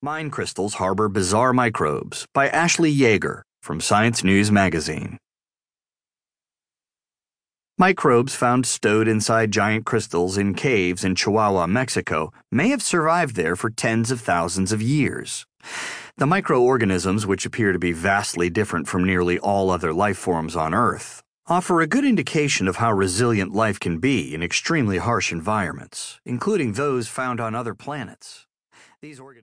Mine crystals harbor bizarre microbes by Ashley Yeager from Science News Magazine. Microbes found stowed inside giant crystals in caves in Chihuahua, Mexico, may have survived there for tens of thousands of years. The microorganisms, which appear to be vastly different from nearly all other life forms on Earth, offer a good indication of how resilient life can be in extremely harsh environments, including those found on other planets. These organisms